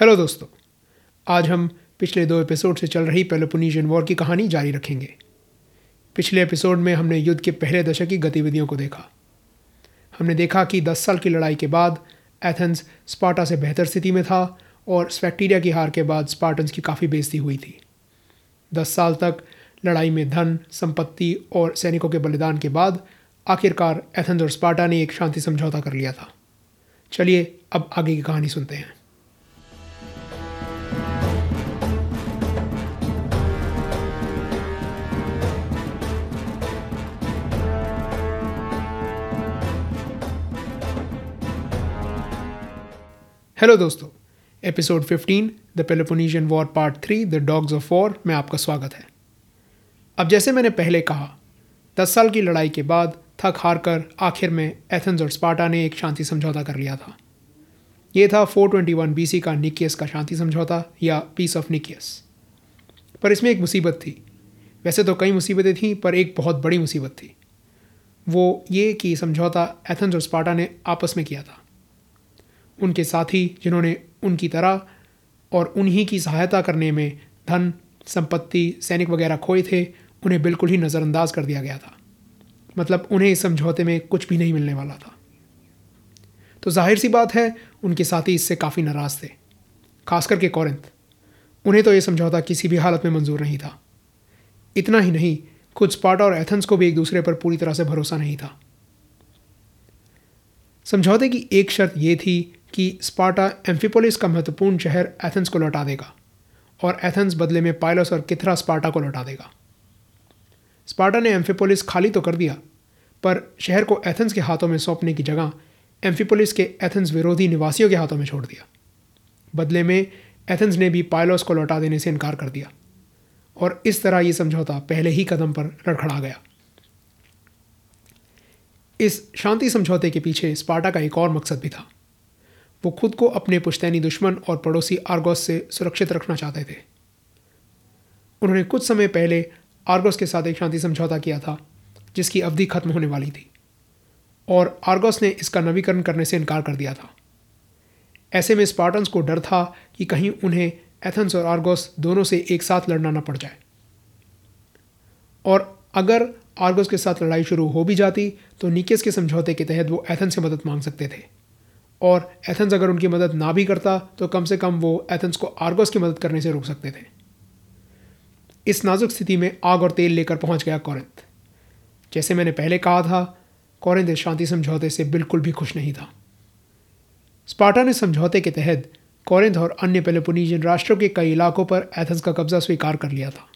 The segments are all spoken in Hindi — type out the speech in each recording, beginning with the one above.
हेलो दोस्तों। आज हम पिछले दो एपिसोड से चल रही पेलोपोनीशियन वॉर की कहानी जारी रखेंगे। पिछले एपिसोड में हमने युद्ध के पहले दशक की गतिविधियों को देखा। हमने देखा कि 10 साल की लड़ाई के बाद एथेंस स्पार्टा से बेहतर स्थिति में था और स्पेक्टीरिया की हार के बाद स्पार्टन्स की काफ़ी बेइज्जती हुई थी। दस साल तक लड़ाई में धन, संपत्ति और सैनिकों के बलिदान के बाद आखिरकार एथेंस और स्पार्टा ने एक शांति समझौता कर लिया था। चलिए अब आगे की कहानी सुनते हैं। हेलो दोस्तों. Episode 15 the Peloponnesian war part three the dogs of war में आपका स्वागत है. अब जैसे मैंने पहले कहा, दस साल की लड़ाई के बाद थक हार कर आखिर में एथेंस और स्पार्टा ने एक शांति समझौता कर लिया था. ये था 421 बीसी का निकियस का शांति समझौता या पीस ऑफ़ निकियस पर इसमें एक मुसीबत थी. वैसे तो कई मुसीबतें थीं, पर एक बहुत बड़ी मुसीबत थी. वो ये कि समझौता एथेंस और स्पार्टा ने आपस में किया था। उनके साथी जिन्होंने उनकी तरह और उन्हीं की सहायता करने में धन, संपत्ति, सैनिक वगैरह खोए थे, उन्हें बिल्कुल ही नज़रअंदाज कर दिया गया था। मतलब उन्हें इस समझौते में कुछ भी नहीं मिलने वाला था। तो ज़ाहिर सी बात है, उनके साथी इससे काफ़ी नाराज़ थे खास करके कौरंत उन्हें तो ये समझौता किसी भी हालत में मंजूर नहीं था। इतना ही नहीं, खुद स्पार्टा और एथेंस को भी एक दूसरे पर पूरी तरह से भरोसा नहीं था। समझौते की एक शर्त यह थी कि स्पार्टा एम्फीपोलिस का महत्वपूर्ण शहर एथेंस को लौटा देगा और एथेंस बदले में पायलस और किथरा स्पार्टा को लौटा देगा। स्पार्टा ने एम्फीपोलिस खाली तो कर दिया, पर शहर को एथेंस के हाथों में सौंपने की जगह एम्फीपोलिस के एथेंस विरोधी निवासियों के हाथों में छोड़ दिया। बदले में एथेंस ने भी पायलोस को लौटा देने से इनकार कर दिया और इस तरह ये समझौता पहले ही कदम पर लड़खड़ा गया। इस शांति समझौते के पीछे स्पार्टा का एक और मकसद भी था। वो खुद को अपने पुश्तैनी दुश्मन और पड़ोसी आर्गोस से सुरक्षित रखना चाहते थे। उन्होंने कुछ समय पहले आर्गोस के साथ एक शांति समझौता किया था, जिसकी अवधि खत्म होने वाली थी, और आर्गोस ने इसका नवीकरण करने से इनकार कर दिया था। ऐसे में स्पार्टन्स को डर था कि कहीं उन्हें एथेंस और आर्गोस दोनों से एक साथ लड़ना न पड़ जाए। और अगर आर्गोस के साथ लड़ाई शुरू हो भी जाती तो निकेस के समझौते के तहत वो एथेंस से मदद मांग सकते थे। और एथेंस अगर उनकी मदद ना भी करता तो कम से कम वो एथेंस को आर्गोस की मदद करने से रोक सकते थे। इस नाजुक स्थिति में आग और तेल लेकर पहुँच गया कौरंत जैसे मैंने पहले कहा था कौरंत शांति समझौते से बिल्कुल भी खुश नहीं था। स्पार्टा ने समझौते के तहत कौरंत और अन्य पेलोपोनीजियन राष्ट्रों के कई इलाकों पर एथेंस का कब्जा स्वीकार कर लिया था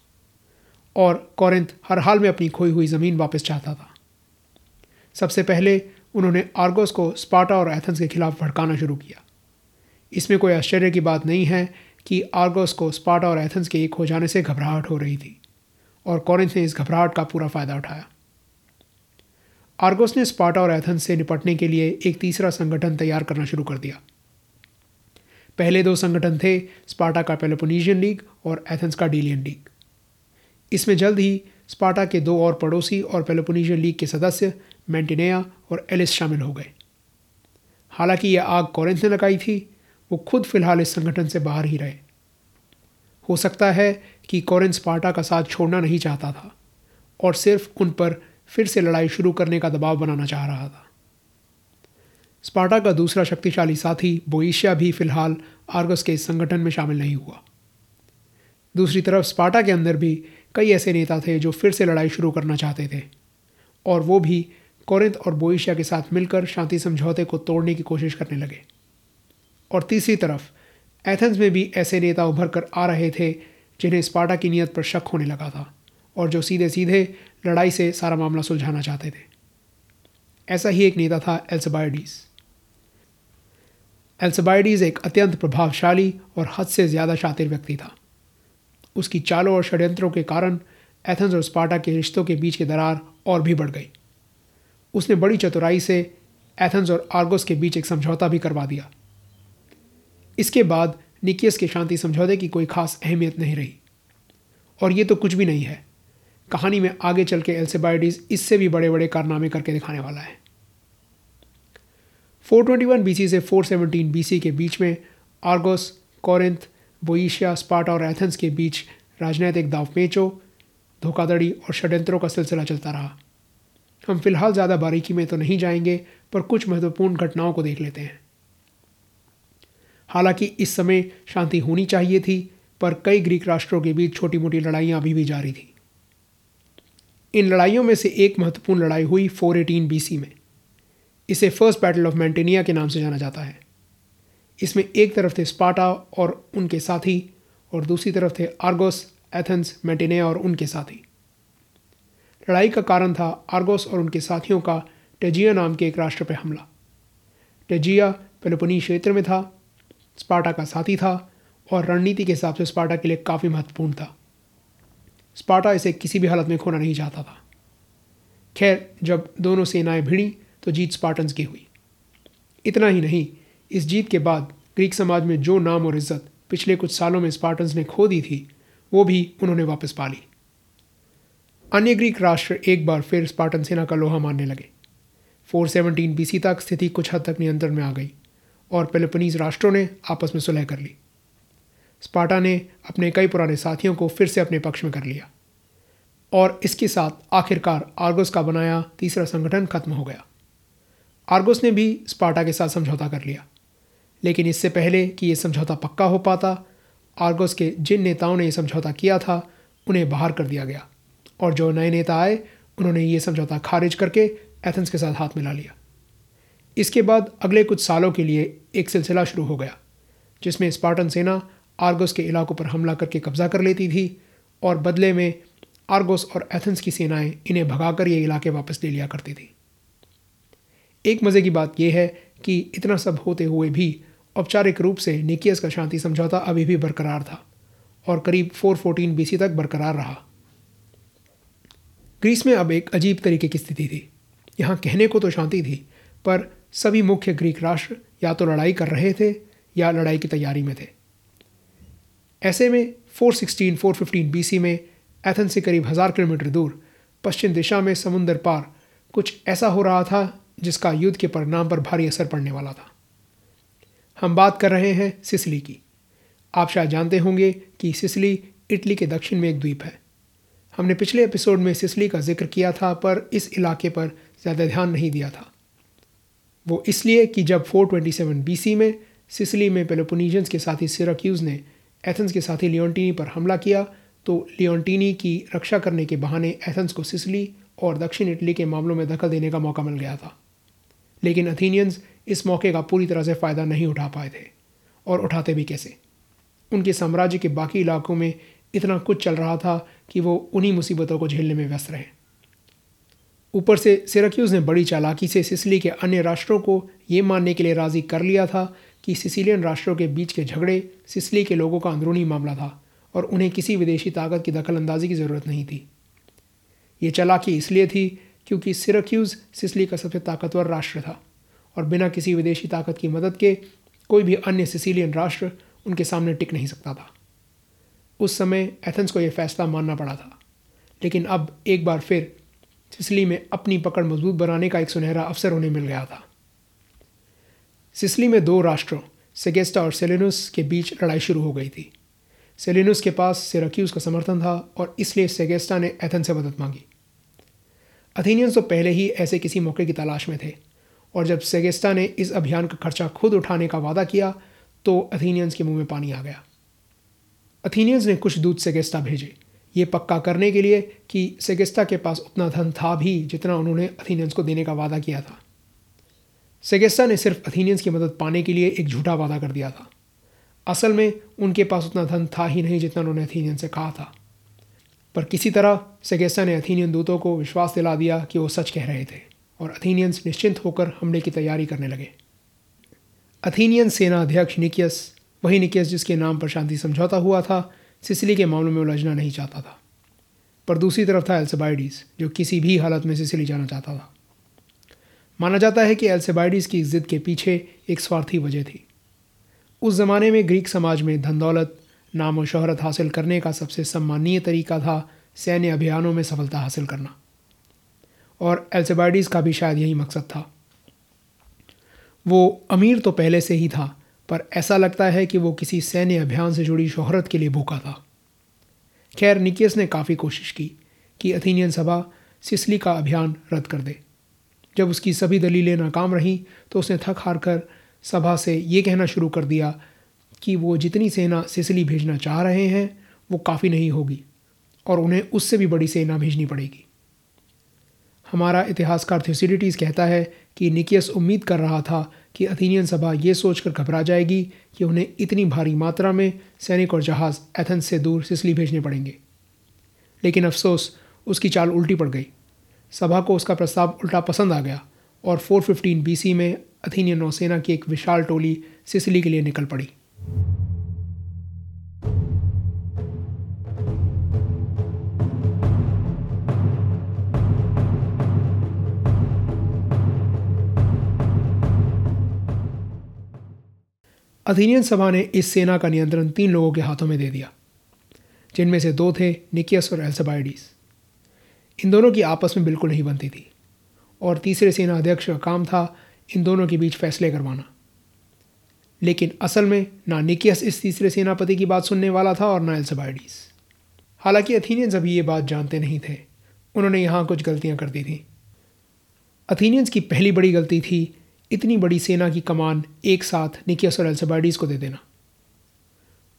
और कौरंत हर हाल में अपनी खोई हुई ज़मीन वापस चाहता था। सबसे पहले उन्होंने आर्गोस को स्पार्टा और एथेंस के खिलाफ भड़काना शुरू किया। इसमें कोई आश्चर्य की बात नहीं है कि आर्गोस को स्पार्टा और एथेंस के एक हो जाने से घबराहट हो रही थी और कॉरेंथ ने इस घबराहट का पूरा फ़ायदा उठाया। आर्गोस ने स्पार्टा और एथेंस से निपटने के लिए एक तीसरा संगठन तैयार करना शुरू कर दिया। पहले दो संगठन थे, स्पार्टा का पेलोपोनीजियन लीग और एथेंस का डीलियन लीग। इसमें जल्द ही स्पार्टा के दो और पड़ोसी और पेलोपोनीशियन लीग के सदस्य मेंटिनेया और एलिस शामिल हो गए। हालाँकि यह आग कॉरेंस ने लगाई थी, वो खुद फ़िलहाल इस संगठन से बाहर ही रहे। हो सकता है कि कॉरेंथ स्पार्टा का साथ छोड़ना नहीं चाहता था और सिर्फ़ उन पर फिर से लड़ाई शुरू करने का दबाव बनाना चाह रहा था। स्पार्टा का दूसरा शक्तिशाली साथी बोईशिया भी फ़िलहाल आर्गस के इस संगठन में शामिल नहीं हुआ। दूसरी तरफ़ स्पार्टा के अंदर भी कई ऐसे नेता थे जो फिर से लड़ाई शुरू करना चाहते थे। और वो भी कोरिंथ और बोइशिया के साथ मिलकर शांति समझौते को तोड़ने की कोशिश करने लगे। और तीसरी तरफ़, एथेंस में भी ऐसे नेता उभर कर आ रहे थे जिन्हें स्पार्टा की नीयत पर शक होने लगा था और जो सीधे सीधे लड़ाई से सारा मामला सुलझाना चाहते थे। ऐसा ही एक नेता था एल्सबाइडीज एल्सबाइडीज एक अत्यंत प्रभावशाली और हद से ज़्यादा शातिर व्यक्ति था। उसकी चालों और षड्यंत्रों के कारण एथेंस और स्पार्टा के रिश्तों के बीच की दरार और भी बढ़ गई। उसने बड़ी चतुराई से एथेंस और आर्गोस के बीच एक समझौता भी करवा दिया। इसके बाद निकियस के शांति समझौते की कोई खास अहमियत नहीं रही। और ये तो कुछ भी नहीं है। कहानी में आगे चल के एल्सेबाइडीज इससे भी बड़े बड़े कारनामे करके दिखाने वाला है। 421 बीसी से 417 बीसी के बीच में आर्गोस, कॉरिंथ बोईशिया स्पार्टा और एथेंस के बीच राजनैतिक दावपेचों, धोखाधड़ी और षड्यंत्रों का सिलसिला चलता रहा। हम फ़िलहाल ज़्यादा बारीकी में तो नहीं जाएँगे, पर कुछ महत्वपूर्ण घटनाओं को देख लेते हैं। हालाँकि इस समय शांति होनी चाहिए थी, पर कई ग्रीक राष्ट्रों के बीच छोटी मोटी लड़ाइयाँ अभी भी जारी थी। इन लड़ाइयों में से एक महत्वपूर्ण लड़ाई हुई 418 बीसी में। इसे फ़र्स्ट बैटल ऑफ़ मैंटेनिया के नाम से जाना जाता है। इसमें एक तरफ़ थे स्पार्टा और उनके साथी, और दूसरी तरफ़ थे आर्गोस, एथेंस मैंटेनिया और उनके साथी। लड़ाई का कारण था आर्गोस और उनके साथियों का टेजिया नाम के एक राष्ट्र पर हमला। टेजिया पेलोपनी क्षेत्र में था, स्पार्टा का साथी था, और रणनीति के हिसाब से स्पार्टा के लिए काफ़ी महत्वपूर्ण था। स्पार्टा इसे किसी भी हालत में खोना नहीं चाहता था। खैर, जब दोनों सेनाएँ भिड़ी तो जीत स्पार्टन्स की हुई। इतना ही नहीं इस जीत के बाद ग्रीक समाज में जो नाम और इज़्ज़त पिछले कुछ सालों में स्पार्टन्स ने खो दी थी, वो भी उन्होंने वापस पा ली। अन्य ग्रीक राष्ट्र एक बार फिर स्पार्टन सेना का लोहा मारने लगे। 417 बीसी तक स्थिति कुछ हद तक नियंत्रण में आ गई और पेलोपनीज राष्ट्रों ने आपस में सुलह कर ली। स्पार्टा ने अपने कई पुराने साथियों को फिर से अपने पक्ष में कर लिया और इसके साथ आखिरकार आर्गोस का बनाया तीसरा संगठन खत्म हो गया। आर्गोस ने भी स्पार्टा के साथ समझौता कर लिया। लेकिन इससे पहले कि यह समझौता पक्का हो पाता, आर्गोस के जिन नेताओं ने यह समझौता किया था, उन्हें बाहर कर दिया गया। और जो नए नेता आए, उन्होंने ये समझौता खारिज करके एथेंस के साथ हाथ मिला लिया। इसके बाद अगले कुछ सालों के लिए एक सिलसिला शुरू हो गया, जिसमें स्पार्टन सेना आर्गोस के इलाकों पर हमला करके कब्जा कर लेती थी और बदले में आर्गोस और एथेंस की सेनाएँ इन्हें भगाकर ये इलाके वापस ले लिया करती थी। एक मज़े की बात यह है कि इतना सब होते हुए भी औपचारिक रूप से निकियस का शांति समझौता अभी भी बरकरार था और करीब 414 बीसी तक बरकरार रहा। ग्रीस में अब एक अजीब तरीके की स्थिति थी। यहाँ कहने को तो शांति थी, पर सभी मुख्य ग्रीक राष्ट्र या तो लड़ाई कर रहे थे या लड़ाई की तैयारी में थे। ऐसे में 416 415 बीसी में एथन से करीब हज़ार किलोमीटर दूर पश्चिम दिशा में समुंदर पार कुछ ऐसा हो रहा था जिसका युद्ध के परिणाम पर भारी असर पड़ने वाला था। हम बात कर रहे हैं सिसली की। आप शायद जानते होंगे कि सिसली इटली के दक्षिण में एक द्वीप है। हमने पिछले एपिसोड में सिसली का ज़िक्र किया था, पर इस इलाके पर ज़्यादा ध्यान नहीं दिया था। वो इसलिए कि जब 427 बीसी में सिसली में पेलोपोनीजियंस के साथी सिराक्यूज ने एथेंस के साथी लियोन्टिनी पर हमला किया तो लियोन्टिनी की रक्षा करने के बहाने एथेंस को सिसली और दक्षिण इटली के मामलों में दखल देने का मौका मिल गया था। लेकिन अथीनियंस इस मौके का पूरी तरह से फ़ायदा नहीं उठा पाए थे। और उठाते भी कैसे? उनके साम्राज्य के बाकी इलाकों में इतना कुछ चल रहा था कि वो उन्हीं मुसीबतों को झेलने में व्यस्त रहे। ऊपर से सिरक्यूज़ ने बड़ी चालाकी से सिसिली के अन्य राष्ट्रों को ये मानने के लिए राज़ी कर लिया था कि सिसिलियन राष्ट्रों के बीच के झगड़े सिसिली के लोगों का अंदरूनी मामला था और उन्हें किसी विदेशी ताकत की दखल अंदाजी की ज़रूरत नहीं थी। ये चालाकी इसलिए थी क्योंकि सिरक्यूज़ सिसिली का सबसे ताकतवर राष्ट्र था। और बिना किसी विदेशी ताकत की मदद के कोई भी अन्य सिसिलियन राष्ट्र उनके सामने टिक नहीं सकता था। उस समय एथेंस को यह फैसला मानना पड़ा था। लेकिन अब एक बार फिर सिसली में अपनी पकड़ मज़बूत बनाने का एक सुनहरा अवसर उन्हें मिल गया था। सिसली में दो राष्ट्रों, सेगेस्टा और सेलेनुस, के बीच लड़ाई शुरू हो गई थी। सेलेनुस के पास सिराक्यूज का समर्थन था और इसलिए सेगेस्टा ने एथेंस से मदद मांगी। अथीनियंस तो पहले ही ऐसे किसी मौके की तलाश में थे। और जब सेगेस्टा ने इस अभियान का खर्चा खुद उठाने का वादा किया तो अथीनियंस के मुँह में पानी आ गया। अथीनियंस ने कुछ दूत सेगेस्टा भेजे। ये पक्का करने के लिए कि सेगेस्टा के पास उतना धन था भी जितना उन्होंने अथीनियंस को देने का वादा किया था। सेगेस्टा ने सिर्फ़ अथीनियंस की मदद पाने के लिए एक झूठा वादा कर दिया था। असल में उनके पास उतना धन था ही नहीं जितना उन्होंने अथीनियन से कहा था। पर किसी तरह सेगेस्टा ने अथीनियन दूतों को विश्वास दिला दिया कि वो सच कह रहे थे। और अथीनियंस निश्चिंत होकर हमले की तैयारी करने लगे। अथीनियन सेना अध्यक्ष निकियस वही निकियस जिसके नाम पर शांति समझौता हुआ था, सिसिली के मामलों में उलझना नहीं चाहता था। पर दूसरी तरफ़ था एल्सेबाइडीज जो किसी भी हालत में सिसिली जाना चाहता था। माना जाता है कि एल्सेबाइडीज की जिद के पीछे एक स्वार्थी वजह थी। उस ज़माने में ग्रीक समाज में धन दौलत नाम और शहरत हासिल करने का सबसे सम्मानीय तरीका था सैन्य अभियानों में सफलता हासिल करना। और एल्सेबाइडीज़ का भी शायद यही मकसद था। वो अमीर तो पहले से ही था, पर ऐसा लगता है कि वो किसी सैन्य अभियान से जुड़ी शोहरत के लिए भूखा था। खैर, निकियस ने काफ़ी कोशिश की कि अथीनियन सभा सिसली का अभियान रद्द कर दे। जब उसकी सभी दलीलें नाकाम रहीं तो उसने थक हार कर सभा से ये कहना शुरू कर दिया कि वो जितनी सेना सिसली भेजना चाह रहे हैं, वो काफ़ी नहीं होगी, और उन्हें उससे भी बड़ी सेना भेजनी पड़ेगी। हमारा इतिहासकार थ्यूसिडिटीज़ कहता है कि निकियस उम्मीद कर रहा था कि अथीनियन सभा ये सोचकर घबरा जाएगी कि उन्हें इतनी भारी मात्रा में सैनिक और जहाज़ एथेंस से दूर सिसली भेजने पड़ेंगे। लेकिन अफसोस, उसकी चाल उल्टी पड़ गई। सभा को उसका प्रस्ताव उल्टा पसंद आ गया और 415 बीसी में अथीनियन नौसेना की एक विशाल टोली सिसली के लिए निकल पड़ी। अथीनियन सभा ने इस सेना का नियंत्रण तीन लोगों के हाथों में दे दिया, जिनमें से दो थे निकियस और एल्सबाइडिस। इन दोनों की आपस में बिल्कुल नहीं बनती थी, और तीसरे सेना अध्यक्ष का काम था इन दोनों के बीच फैसले करवाना। लेकिन असल में ना निकियस इस तीसरे सेनापति की बात सुनने वाला था और ना एल्सबाइडिस। हालाँकि अथीनियंस अभी ये बात जानते नहीं थे। उन्होंने यहाँ कुछ गलतियाँ कर दी थी। अथीनियंस की पहली बड़ी गलती थी इतनी बड़ी सेना की कमान एक साथ निकियस और एल्सबाइडिस को दे देना।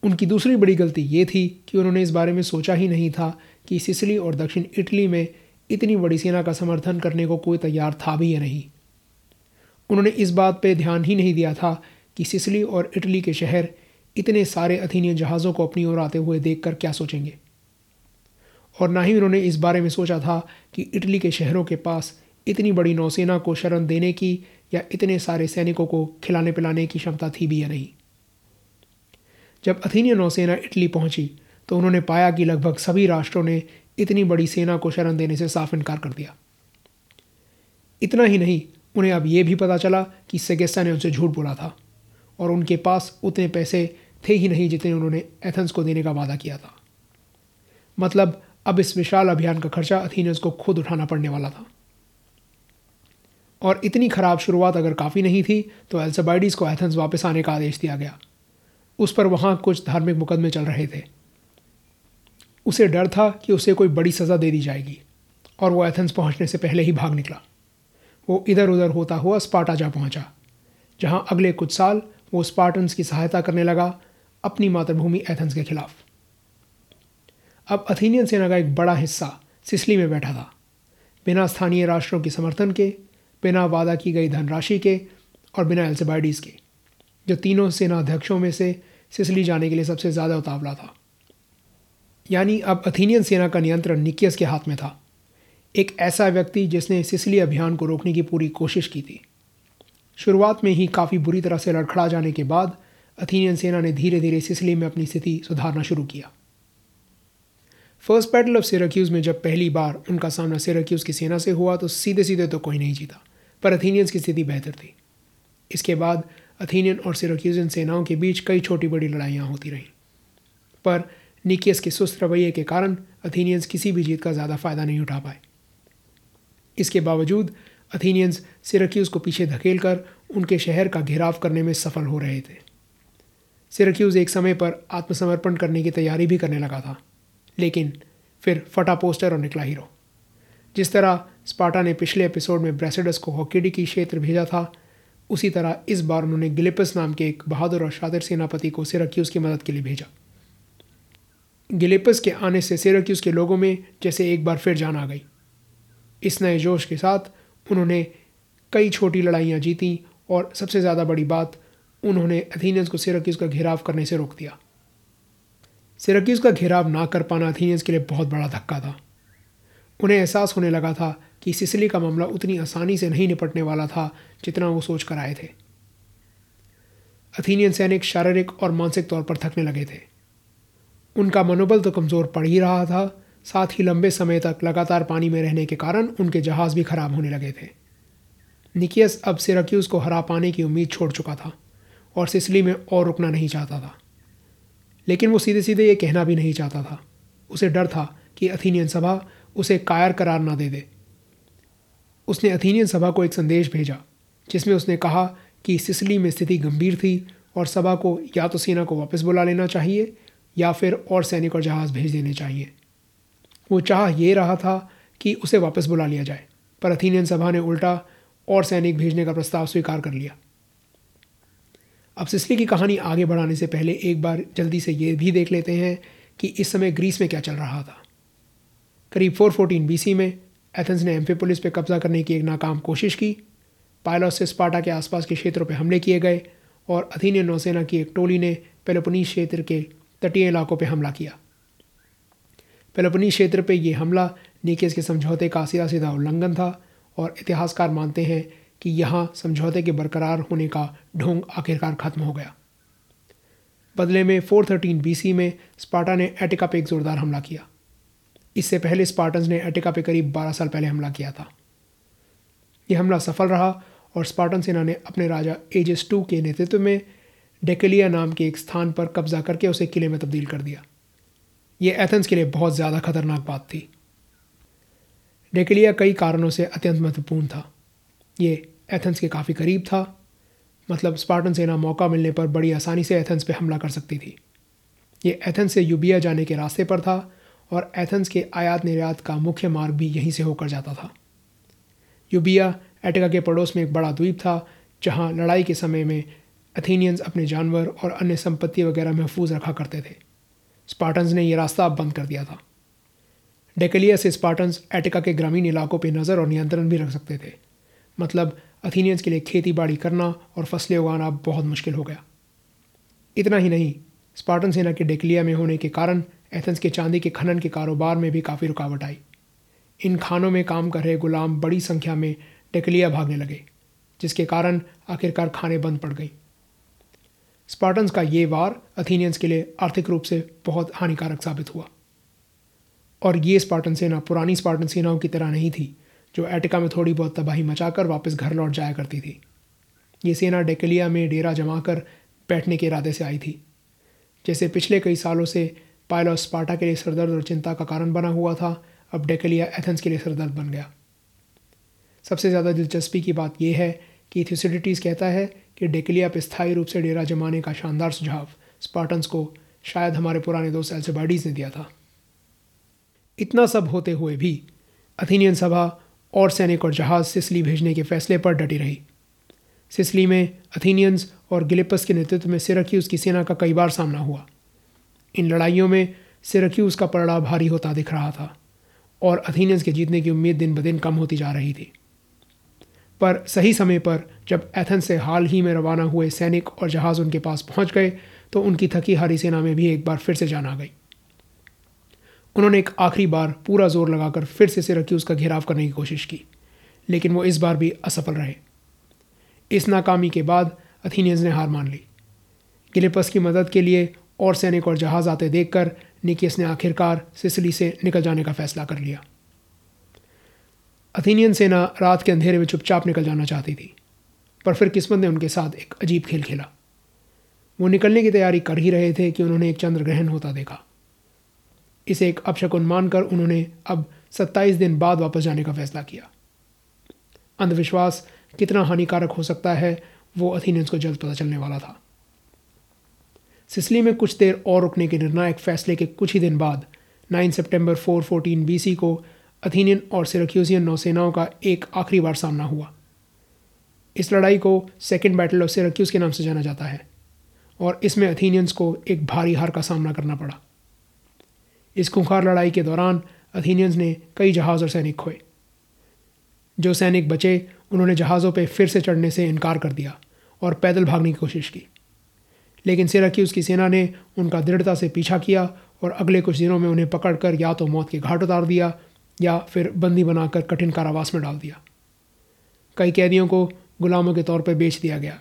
उनकी दूसरी बड़ी गलती ये थी कि उन्होंने इस बारे में सोचा ही नहीं था कि सिसली और दक्षिण इटली में इतनी बड़ी सेना का समर्थन करने को कोई तैयार था भी या नहीं। उन्होंने इस बात पर ध्यान ही नहीं दिया था कि सिसली और इटली के शहर इतने सारे अथीनियन जहाज़ों को अपनी ओर आते हुए देखकर क्या सोचेंगे। और ना ही उन्होंने इस बारे में सोचा था कि इटली के शहरों के पास इतनी बड़ी नौसेना को शरण देने की या इतने सारे सैनिकों को खिलाने पिलाने की क्षमता थी भी या नहीं? जब अथीनियन नौसेना इटली पहुँची तो उन्होंने पाया कि लगभग सभी राष्ट्रों ने इतनी बड़ी सेना को शरण देने से साफ़ इनकार कर दिया। इतना ही नहीं, उन्हें अब यह भी पता चला कि सेगेस्ता ने उनसे झूठ बोला था, और उनके पास उतने पैसे थे ही नहीं जितने उन्होंने एथेंस को देने का वादा किया था। मतलब अब इस विशाल अभियान का खर्चा अथीनस को खुद उठाना पड़ने वाला था। और इतनी खराब शुरुआत अगर काफ़ी नहीं थी तो एल्सबाइडीज को एथेंस वापस आने का आदेश दिया गया। उस पर वहाँ कुछ धार्मिक मुकदमे चल रहे थे। उसे डर था कि उसे कोई बड़ी सज़ा दे दी जाएगी, और वो एथेंस पहुँचने से पहले ही भाग निकला। वो इधर उधर होता हुआ स्पाटा जा पहुँचा, जहाँ अगले कुछ साल वो स्पार्टन्स की सहायता करने लगा अपनी मातृभूमि एथेंस के खिलाफ। अब अथीनियन सेना का एक बड़ा हिस्सा सिसली में बैठा था। बिना स्थानीय राष्ट्रों के समर्थन के बिना वादा की गई धनराशि के और बिना एल्सबाइडीज़ के, जो तीनों सेना अध्यक्षों में से सिसली जाने के लिए सबसे ज़्यादा उतावला था। यानी अब अथीनियन सेना का नियंत्रण निकियस के हाथ में था। एक ऐसा व्यक्ति जिसने सिसली अभियान को रोकने की पूरी कोशिश की थी। शुरुआत में ही काफ़ी बुरी तरह से लड़खड़ा जाने के बाद अथीनियन सेना ने धीरे धीरे सिसली में अपनी स्थिति सुधारना शुरू किया। फ़र्स्ट बैटल ऑफ़ सिराक्यूज़ में जब पहली बार उनका सामना सिराक्यूज़ की सेना से हुआ तो सीधे सीधे तो कोई नहीं जीता। पर अथीनियंस की स्थिति बेहतर थी। इसके बाद अथीनियन और सिराक्यूजन सेनाओं के बीच कई छोटी बड़ी लड़ाइयाँ होती रहीं। पर निकियस के सुस्त रवैये के कारण अथीनियंस किसी भी जीत का ज़्यादा फ़ायदा नहीं उठा पाए। इसके बावजूद अथीनियंस सिरक्यूज़ को पीछे धकेल कर उनके शहर का घेराव करने में सफल हो रहे थे। सिरक्यूज़ एक समय पर आत्मसमर्पण करने की तैयारी भी करने लगा था, लेकिन फिर फटा पोस्टर और निकला हीरो। जिस तरह स्पार्टा ने पिछले एपिसोड में ब्रेसिडस को हॉकीडी की क्षेत्र भेजा था। उसी तरह इस बार उन्होंने गिलिपस नाम के एक बहादुर और शातिर सेनापति को सिरक्यूज़ की मदद के लिए भेजा। गिलिपस के आने से सिरक्यूज़ के लोगों में जैसे एक बार फिर जान आ गई। इस नए जोश के साथ उन्होंने कई छोटी लड़ाइयाँ जीती और सबसे ज़्यादा बड़ी बात, उन्होंने अथीनियंस को सिरक्यूज़ का घेराव करने से रोक दिया। सिरक्यूज़ का घेराव ना कर पाना अथीनियंस के लिए बहुत बड़ा धक्का था। उन्हें एहसास होने लगा था कि सिसली का मामला उतनी आसानी से नहीं निपटने वाला था जितना वो सोच कर आए थे। अथीनियन सैनिक शारीरिक और मानसिक तौर पर थकने लगे थे। उनका मनोबल तो कमज़ोर पड़ ही रहा था, साथ ही लंबे समय तक लगातार पानी में रहने के कारण उनके जहाज़ भी खराब होने लगे थे। निकियस अब सिरक्यूज़ को हरा पाने की उम्मीद छोड़ चुका था और सिसली में और रुकना नहीं चाहता था। लेकिन वो सीधे सीधे ये कहना भी नहीं चाहता था। उसे डर था कि अथीनियन सभा उसे कायर करार ना दे दे। उसने अथीनियन सभा को एक संदेश भेजा, जिसमें उसने कहा कि सिसली में स्थिति गंभीर थी और सभा को या तो सेना को वापस बुला लेना चाहिए या फिर और सैनिक और जहाज़ भेज देने चाहिए। वो चाह ये रहा था कि उसे वापस बुला लिया जाए, पर अथीनियन सभा ने उल्टा और सैनिक भेजने का प्रस्ताव स्वीकार कर लिया। अब सिसली की कहानी आगे बढ़ाने से पहले एक बार जल्दी से ये भी देख लेते हैं कि इस समय ग्रीस में क्या चल रहा था। करीब 414 बीसी में एथेंस ने एम्फे पुलिस पर कब्जा करने की एक नाकाम कोशिश की। पायलॉस से स्पाटा के आसपास के क्षेत्रों पर हमले किए गए और अथीनियन नौसेना की एक टोली ने पेलोपनीस क्षेत्र के तटीय इलाकों पर हमला किया। पेलोपनीस क्षेत्र पर यह हमला नीकेस के समझौते का सीधा सीधा उल्लंघन था और इतिहासकार मानते हैं कि यहाँ समझौते के बरकरार होने का ढोंग आखिरकार खत्म हो गया। बदले में 413 बीसी में स्पाटा ने एटिका पे एक ज़ोरदार हमला किया। इससे पहले स्पार्टन्स ने एटिका पे करीब 12 साल पहले हमला किया था। यह हमला सफल रहा और स्पार्टन सेना ने अपने राजा एजेस टू के नेतृत्व में डेकेलिया नाम के एक स्थान पर कब्जा करके उसे किले में तब्दील कर दिया। ये एथेंस के लिए बहुत ज़्यादा खतरनाक बात थी। डेकेलिया कई कारणों से अत्यंत महत्वपूर्ण था। ये एथेंस के काफ़ी करीब था मतलब स्पार्टन सेना मौका मिलने पर बड़ी आसानी से एथेंस पर हमला कर सकती थी। ये एथेंस से यूबिया जाने के रास्ते पर था और एथेंस के आयात निर्यात का मुख्य मार्ग भी यहीं से होकर जाता था। यूबिया एटिका के पड़ोस में एक बड़ा द्वीप था, जहाँ लड़ाई के समय में एथीनियंस अपने जानवर और अन्य संपत्ति वगैरह महफूज रखा करते थे। स्पार्टन्स ने यह रास्ता अब बंद कर दिया था। डेकेलिया से स्पार्टन्स एटिका के ग्रामीण इलाकों पर नज़र और नियंत्रण भी रख सकते थे। मतलब अथीनियंस के लिए खेती बाड़ी करना और फ़सलें उगाना बहुत मुश्किल हो गया। इतना ही नहीं स्पार्टन सेना के डेकलिया में होने के कारण एथेंस के चांदी के खनन के कारोबार में भी काफ़ी रुकावट आई। इन खानों में काम कर रहे गुलाम बड़ी संख्या में डेकलिया भागने लगे, जिसके कारण आखिरकार खाने बंद पड़ गई। स्पार्टन्स का ये वार अथीनियंस के लिए आर्थिक रूप से बहुत हानिकारक साबित हुआ। और ये स्पार्टन सेना पुरानी स्पार्टन सेनाओं की तरह नहीं थी, जो एटिका में थोड़ी बहुत तबाही मचाकर वापस घर लौट जाया करती थी। ये सेना डेकलिया में डेरा जमा कर बैठने के इरादे से आई थी। जैसे पिछले कई सालों से पायलॉस स्पार्टा के लिए सरदर्द और चिंता का कारण बना हुआ था, अब डेकलिया एथेंस के लिए सरदर्द बन गया। सबसे ज़्यादा दिलचस्पी की बात यह है कि थ्यूसिडिटीज़ कहता है कि डेकलिया पर स्थायी रूप से डेरा जमाने का शानदार सुझाव स्पार्टन्स को शायद हमारे पुराने दोस्त एल्सेबाडीज ने दिया था। इतना सब होते हुए भी अथीनियन सभा और सैनिक और जहाज़ सिसली भेजने के फैसले पर डटी रही। सिसली में अथीनियंस और गिलिपस के नेतृत्व में सिरक्यूज़ की सेना का कई बार सामना हुआ। इन लड़ाइयों में सिरक्यूज़ का पलड़ा भारी होता दिख रहा था और अथीनियंस के जीतने की उम्मीद दिन ब दिन कम होती जा रही थी। पर सही समय पर जब एथेंस से हाल ही में रवाना हुए सैनिक और जहाज़ उनके पास पहुँच गए तो उनकी थकी हारी सेना में भी एक बार फिर से जान आ गई। उन्होंने एक आखिरी बार पूरा ज़ोर लगाकर फिर से सिरक्यूज का घेराव करने की कोशिश की, लेकिन वो इस बार भी असफल रहे। इस नाकामी के बाद अथीनियंस ने हार मान ली। गिलिपस की मदद के लिए और सैनिक और जहाज़ आते देखकर निकियस ने आखिरकार सिसली से निकल जाने का फैसला कर लिया। अथीनियन सेना रात के अंधेरे में चुपचाप निकल जाना चाहती थी, पर फिर किस्मत ने उनके साथ एक अजीब खेल खेला। वो निकलने की तैयारी कर ही रहे थे कि उन्होंने एक चंद्र ग्रहण होता देखा। इसे एक अपशकुन मानकर उन्होंने अब 27 दिन बाद वापस जाने का फैसला किया। अंधविश्वास कितना हानिकारक हो सकता है, वो अथीनियंस को जल्द पता चलने वाला था। सिसली में कुछ देर और रुकने के निर्णायक फैसले के कुछ ही दिन बाद 9 सितंबर 414 बीसी को अथीनियन और सिरक्यूजियन नौसेनाओं का एक आखिरी बार सामना हुआ। इस लड़ाई को सेकेंड बैटल ऑफ़ सिरक्यूज के नाम से जाना जाता है, और इसमें अथीनियंस को एक भारी हार का सामना करना पड़ा। इस खूंखार लड़ाई के दौरान अथीनियंस ने कई जहाज़ और सैनिक खोए। जो सैनिक बचे उन्होंने जहाज़ों पर फिर से चढ़ने से इनकार कर दिया और पैदल भागने की कोशिश की। लेकिन सिराक्यूज़ की सेना ने उनका दृढ़ता से पीछा किया और अगले कुछ दिनों में उन्हें पकड़कर या तो मौत के घाट उतार दिया या फिर बंदी बनाकर कठिन कारावास में डाल दिया। कई कैदियों को गुलामों के तौर पर बेच दिया गया।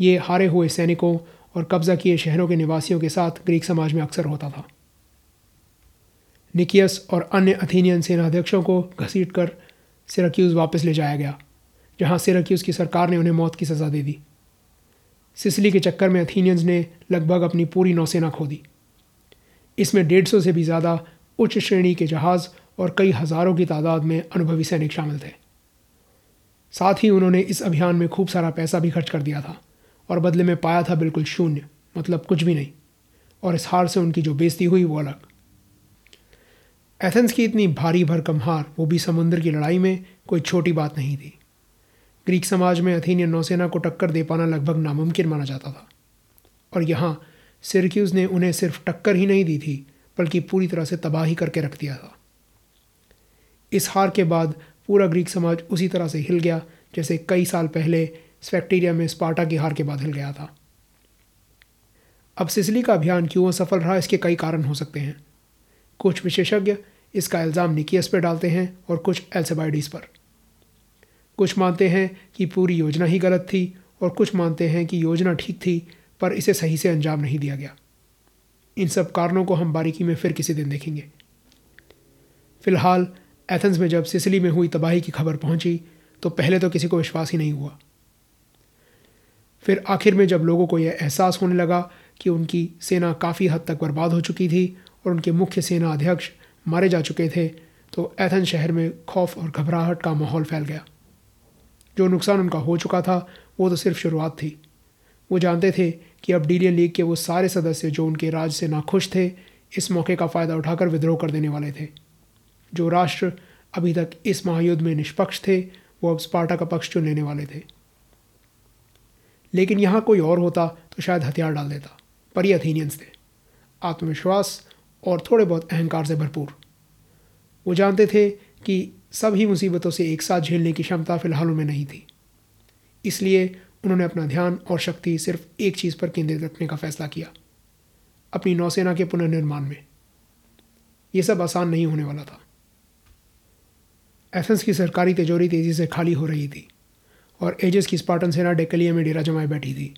ये हारे हुए सैनिकों और कब्ज़ा किए शहरों के निवासियों के साथ ग्रीक समाज में अक्सर होता था। निकियस और अन्य अथीनियन सेनाध्यक्षों को घसीट कर सिरक्यूज़ वापस ले जाया गया, जहाँ सिरक्यूज़ की सरकार ने उन्हें मौत की सज़ा दे दी। सिसली के चक्कर में अथीनियंस ने लगभग अपनी पूरी नौसेना खो दी। इसमें डेढ़ सौ से भी ज़्यादा उच्च श्रेणी के जहाज़ और कई हज़ारों की तादाद में अनुभवी सैनिक शामिल थे। साथ ही उन्होंने इस अभियान में खूब सारा पैसा भी खर्च कर दिया था और बदले में पाया था बिल्कुल शून्य मतलब कुछ भी नहीं, और इस हार से उनकी जो बेइज्जती हुई वो अलग। एथेंस की इतनी भारी भरकम हार वो भी समुद्र की लड़ाई में, कोई छोटी बात नहीं थी। ग्रीक समाज में अथीनियन नौसेना को टक्कर दे पाना लगभग नामुमकिन माना जाता था। और यहाँ, सिरक्यूज़ ने उन्हें सिर्फ़ टक्कर ही नहीं दी थी, बल्कि पूरी तरह से तबाही करके रख दिया था। इस हार के बाद पूरा ग्रीक समाज उसी तरह से हिल गया, जैसे कई साल पहले स्पेक्टीरिया में स्पार्टा की हार के बाद हिल गया था। अब सिसली का अभियान क्यों असफल रहा, इसके कई कारण हो सकते हैं। कुछ विशेषज्ञ इसका इल्ज़ाम निकियस पर डालते हैं और कुछ एल्सेबाइडीज पर। कुछ मानते हैं कि पूरी योजना ही गलत थी और कुछ मानते हैं कि योजना ठीक थी, पर इसे सही से अंजाम नहीं दिया गया। इन सब कारणों को हम बारीकी में फिर किसी दिन देखेंगे। फ़िलहाल, एथेंस में जब सिसिली में हुई तबाही की खबर पहुँची तो पहले तो किसी को विश्वास ही नहीं हुआ। फिर आखिर में जब लोगों को यह एहसास होने लगा कि उनकी सेना काफ़ी हद तक बर्बाद हो चुकी थी और उनके मुख्य सेना अध्यक्ष मारे जा चुके थे तो एथन शहर में खौफ और घबराहट का माहौल फैल गया। जो नुकसान उनका हो चुका था, वो तो सिर्फ़ शुरुआत थी। वो जानते थे कि अब डीलियन लीग के वो सारे सदस्य जो उनके राज से नाखुश थे, इस मौके का फ़ायदा उठाकर विद्रोह कर देने वाले थे। जो राष्ट्र अभी तक इस महायुद्ध में निष्पक्ष थे, वो अब स्पार्टा का पक्ष चुन लेने वाले थे। लेकिन यहाँ कोई और होता तो शायद हथियार डाल देता, पर ये अथीनियंस थे। आत्मविश्वास और थोड़े बहुत अहंकार से भरपूर। वो जानते थे कि सभी मुसीबतों से एक साथ झेलने की क्षमता फ़िलहाल उनमें नहीं थी। इसलिए उन्होंने अपना ध्यान और शक्ति सिर्फ़ एक चीज़ पर केंद्रित रखने का फैसला किया। अपनी नौसेना के पुनर्निर्माण में। यह सब आसान नहीं होने वाला था। एथेंस की सरकारी तिजोरी तेज़ी से खाली हो रही थी और एजिस की स्पार्टन सेना डेकलिया में डेरा जमाए बैठी थी।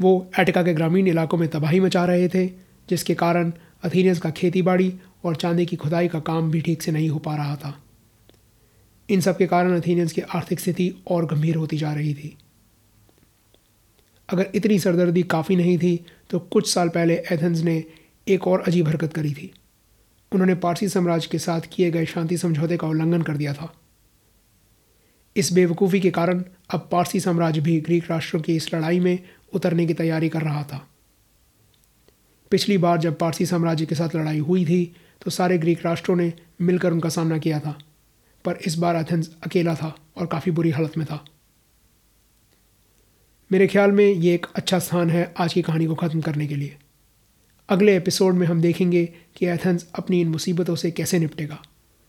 वो एटिका के ग्रामीण इलाकों में तबाही मचा रहे थे, जिसके कारण अथीनियंस का खेती बाड़ी और चांदी की खुदाई का काम भी ठीक से नहीं हो पा रहा था। इन सब के कारण अथीनियंस की आर्थिक स्थिति और गंभीर होती जा रही थी। अगर इतनी सरदर्दी काफ़ी नहीं थी तो कुछ साल पहले एथेंस ने एक और अजीब हरकत करी थी। उन्होंने पारसी साम्राज्य के साथ किए गए शांति समझौते का उल्लंघन कर दिया था। इस बेवकूफ़ी के कारण अब पारसी साम्राज्य भी ग्रीक राष्ट्रों की इस लड़ाई में उतरने की तैयारी कर रहा था। पिछली बार जब पारसी साम्राज्य के साथ लड़ाई हुई थी तो सारे ग्रीक राष्ट्रों ने मिलकर उनका सामना किया था। पर इस बार एथेंस अकेला था और काफ़ी बुरी हालत में था। मेरे ख्याल में ये एक अच्छा स्थान है आज की कहानी को ख़त्म करने के लिए। अगले एपिसोड में हम देखेंगे कि एथेंस अपनी इन मुसीबतों से कैसे निपटेगा।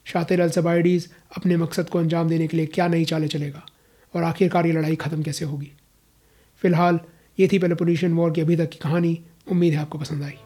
शातिर अल्सबाइडीज़ अपने मकसद को अंजाम देने के लिए क्या नई चालें चलेगा और आखिरकार ये लड़ाई ख़त्म कैसे होगी। फ़िलहाल, ये थी पेलोपोनेशियन वॉर की अभी तक की कहानी। उम्मीद है आपको पसंद आई।